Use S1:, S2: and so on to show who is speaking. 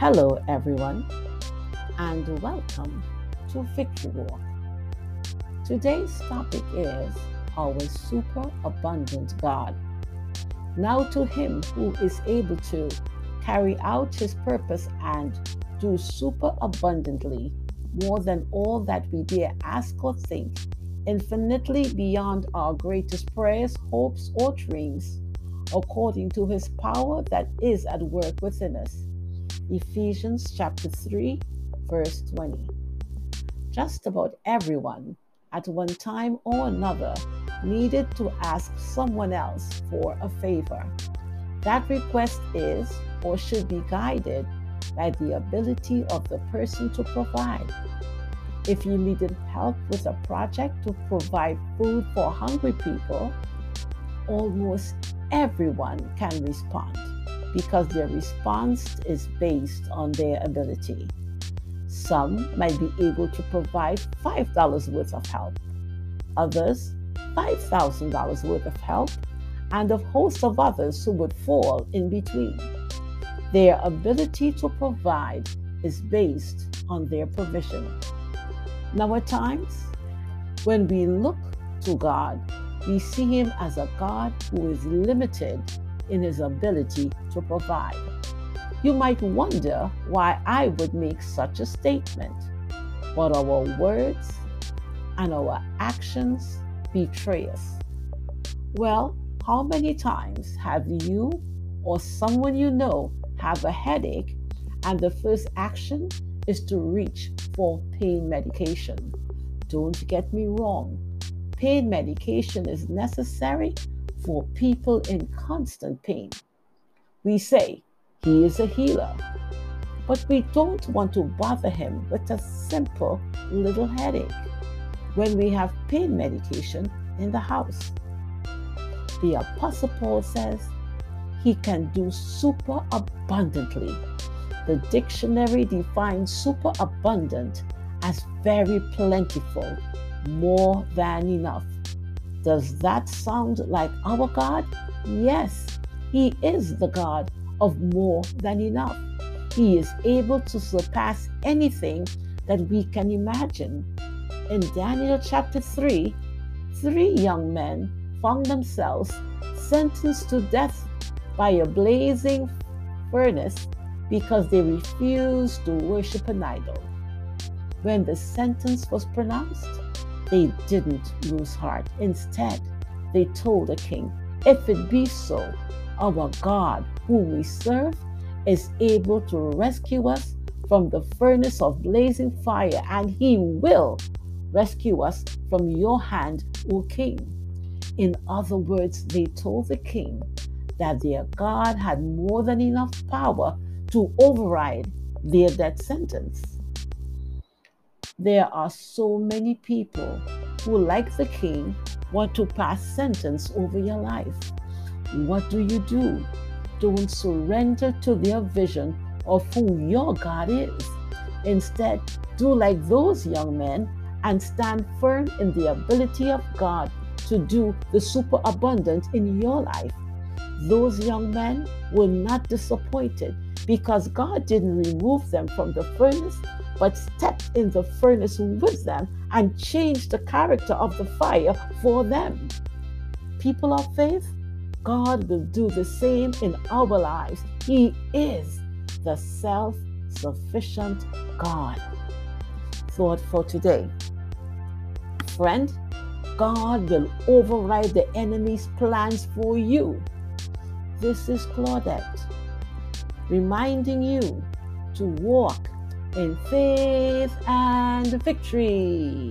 S1: Hello, everyone, and welcome to Victory Walk. Today's topic is our super abundant God. Now, to Him who is able to carry out His purpose and do super abundantly more than all that we dare ask or think, infinitely beyond our greatest prayers, hopes, or dreams, according to His power that is at work within us. Ephesians chapter 3, verse 20. Just about everyone at one time or another needed to ask someone else for a favor. That request is or should be guided by the ability of the person to provide. If you needed help with a project to provide food for hungry people, almost everyone can respond because their response is based on their ability. Some might be able to provide $5 worth of help, others, $5,000 worth of help, and a host of others who would fall in between. Their ability to provide is based on their provision. Now, at times, when we look to God, we see Him as a God who is limited in his ability to provide. You might wonder why I would make such a statement, but our words and our actions betray us. Well, how many times have you or someone you know have a headache and the first action is to reach for pain medication? Don't get me wrong. Pain medication is necessary for people in constant pain. We say, He is a healer, but we don't want to bother Him with a simple little headache when we have pain medication in the house. The Apostle Paul says he can do super abundantly. The dictionary defines super abundant as very plentiful, more than enough. Does that sound like our God? Yes, He is the God of more than enough. He is able to surpass anything that we can imagine. In Daniel chapter 3, three young men found themselves sentenced to death by a blazing furnace because they refused to worship an idol. When the sentence was pronounced, they didn't lose heart. Instead, they told the king, If it be so, our God, whom we serve, is able to rescue us from the furnace of blazing fire, and he will rescue us from your hand, O king. In other words, they told the king that their God had more than enough power to override their death sentence. There are so many people who, like the king, want to pass sentence over your life. What do you do? Don't surrender to their vision of who your God is. Instead, do like those young men and stand firm in the ability of God to do the superabundant in your life. Those young men were not disappointed because God didn't remove them from the furnace, but stepped in the furnace with them and changed the character of the fire for them. People of faith, God will do the same in our lives. He is the self sufficient God. Thought for today. Friend, God will override the enemy's plans for you. This is Claudette reminding you to walk in faith and victory.